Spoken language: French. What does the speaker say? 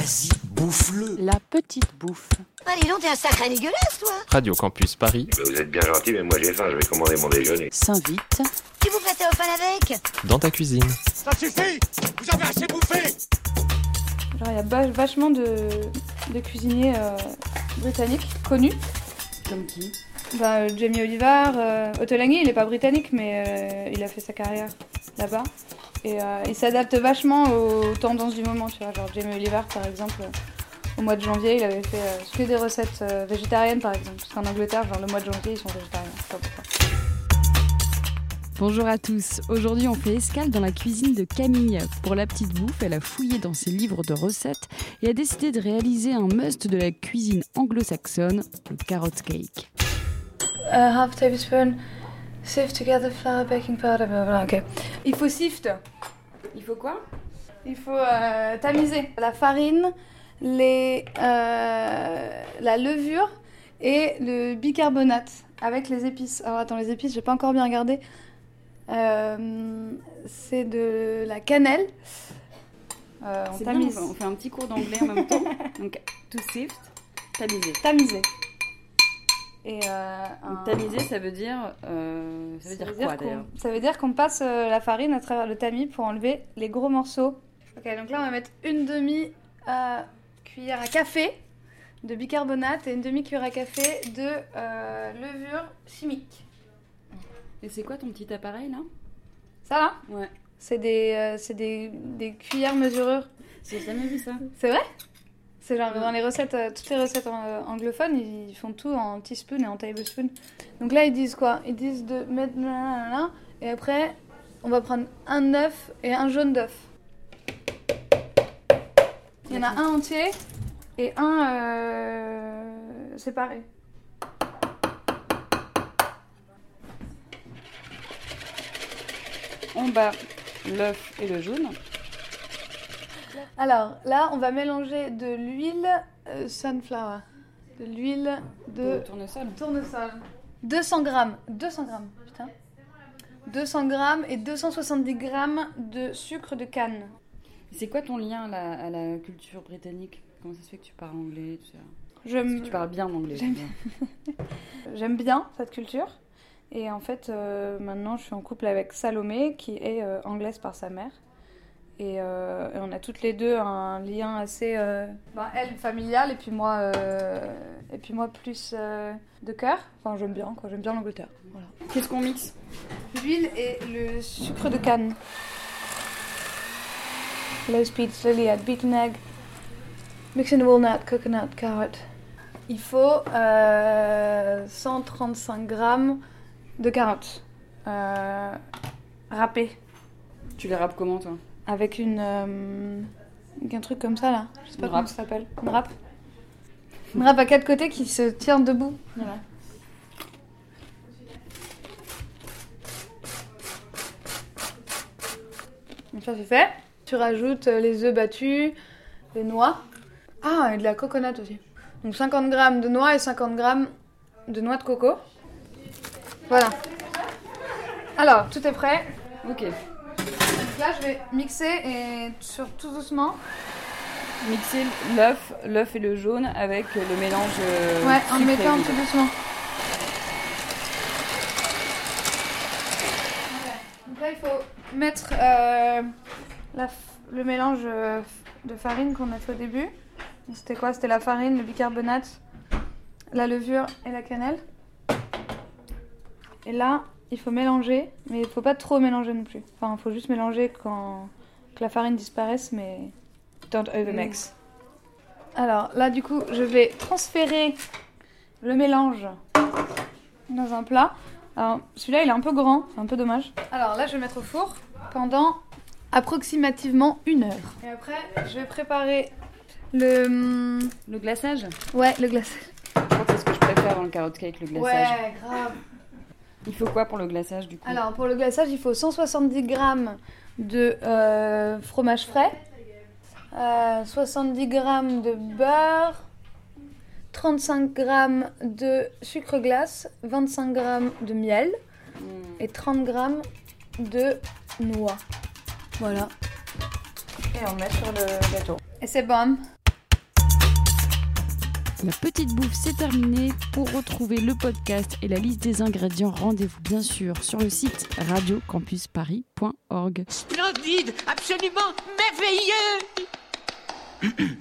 Vas-y, bouffe-le. La petite bouffe. Allez, donc, t'es un sacré dégueulasse, toi Radio Campus Paris, Vous êtes bien gentil, mais moi j'ai faim, je vais commander mon déjeuner. S'invite. Tu vous prêtais au fan avec dans ta cuisine. Ça suffit Vous avez assez bouffé Genre, il y a vachement de, de cuisiniers euh, britanniques connus. Comme qui? Bah, euh, Jamie Oliver, euh, Otto Lange, il est pas britannique, mais euh, il a fait sa carrière là-bas. Et euh, il s'adapte vachement aux tendances du moment, tu vois. Genre, Jamie Oliver, par exemple, euh, au mois de janvier, il avait fait euh, que des recettes euh, végétariennes, par exemple. Parce qu'en Angleterre, genre, le mois de janvier, ils sont végétariens. Je sais pas pourquoi. Bonjour à tous. Aujourd'hui, on fait escale dans la cuisine de Camille. Pour la petite bouffe, elle a fouillé dans ses livres de recettes et a décidé de réaliser un must de la cuisine anglo-saxonne, le carrot cake. Half tablespoon, sift together flour, baking powder, blablabla. Ok. Il faut sift. Il faut quoi? Il faut euh, tamiser la farine, les, euh, la levure et le bicarbonate avec les épices. Alors attends, les épices, j'ai pas encore bien regardé. Euh, c'est de la cannelle. Euh, on bien, tamise. on fait- on fait un petit cours d'anglais en même temps. Donc, to sift, tamiser. Tamiser. Et euh, un- tamiser, ça veut dire, euh, ça veut dire quoi qu'on- d'ailleurs? Ça veut dire qu'on passe euh, la farine à travers le tamis pour enlever les gros morceaux. Ok, donc là on va mettre une demi euh, cuillère à café de bicarbonate et une demi cuillère à café de euh, levure chimique. Et c'est quoi ton petit appareil là? Ça va? Ouais. C'est des, euh, c'est des, des cuillères mesureurs. J'ai jamais vu ça. C'est vrai? C'est genre dans les recettes, euh, toutes les recettes euh, anglophones, ils font tout en teaspoon et en tablespoon. Donc là, ils disent quoi? Ils disent de mettre nanana, et après, on va prendre un œuf et un jaune d'œuf. Il y en a un entier et un euh, séparé. On bat l'œuf et le jaune. Alors là, on va mélanger de l'huile euh, sunflower, de l'huile de de tournesol. Tournesol. 200 grammes. 200 grammes, putain. 200 grammes et 270 grammes de sucre de canne. C'est quoi ton lien à la, à la culture britannique? Comment ça se fait que tu parles anglais tu parles bien anglais. J'aime bien. J'aime bien cette culture. Et en fait, euh, maintenant, je suis en couple avec Salomé, qui est euh, anglaise par sa mère. Et, euh, et on a toutes les deux un lien assez, euh, ben, elle familial et puis moi, euh, et puis moi plus euh, de cœur. Enfin, j'aime bien, quoi. J'aime bien l'Angleterre. Voilà. Qu'est-ce qu'on mixe? L'huile et le sucre de canne. Low speed, slowly add beaten egg. Mix in walnut, coconut, carrot. Il faut euh, 135 grammes de carottes euh, râpées Tu les râpes comment toi? Avec une euh, un truc comme ça là. Je sais pas Une comment ça s'appelle. Une râpe. Une râpe à quatre côtés qui se tient debout. Voilà. Donc ça c'est fait. Tu rajoutes euh, les œufs battus, les noix. Ah, et de la coconut aussi. Donc 50 grammes de noix et 50 grammes de noix de coco. Voilà. Alors, tout est prêt. Ok. Donc là, je vais mixer et sur tout doucement. Mixer l'œuf, l'œuf et le jaune avec le mélange. euh, Ouais, en et mettant tout doucement. Donc là, il faut mettre euh, la le mélange euh, de farine qu'on a fait au début. C'était quoi? C'était la farine, le bicarbonate, la levure et la cannelle. Et là, il faut mélanger, mais il faut pas trop mélanger non plus. Enfin, il faut juste mélanger quand que la farine disparaisse, mais don't overmix. Alors là, du coup, je vais transférer le mélange dans un plat. Alors, celui-là, il est un peu grand, c'est un peu dommage. Alors là, je vais mettre au four pendant approximativement une heure. Et après, je vais préparer le... hum, Le glaçage? Ouais, le glaçage. Je crois que c'est ce que je préfère dans le carrot cake, le glaçage. Ouais, grave. Il faut quoi pour le glaçage du coup Alors, pour le glaçage, il faut 170 grammes de euh, fromage frais, euh, 70 grammes de beurre, 35 grammes de sucre glace, 25 grammes de miel Hmm. et 30 grammes de noix. Voilà. Et on met sur le gâteau. Et c'est bon. La petite bouffe, c'est terminé. Pour retrouver le podcast et la liste des ingrédients, rendez-vous bien sûr sur le site radiocampusparis.org. Splendide, absolument merveilleux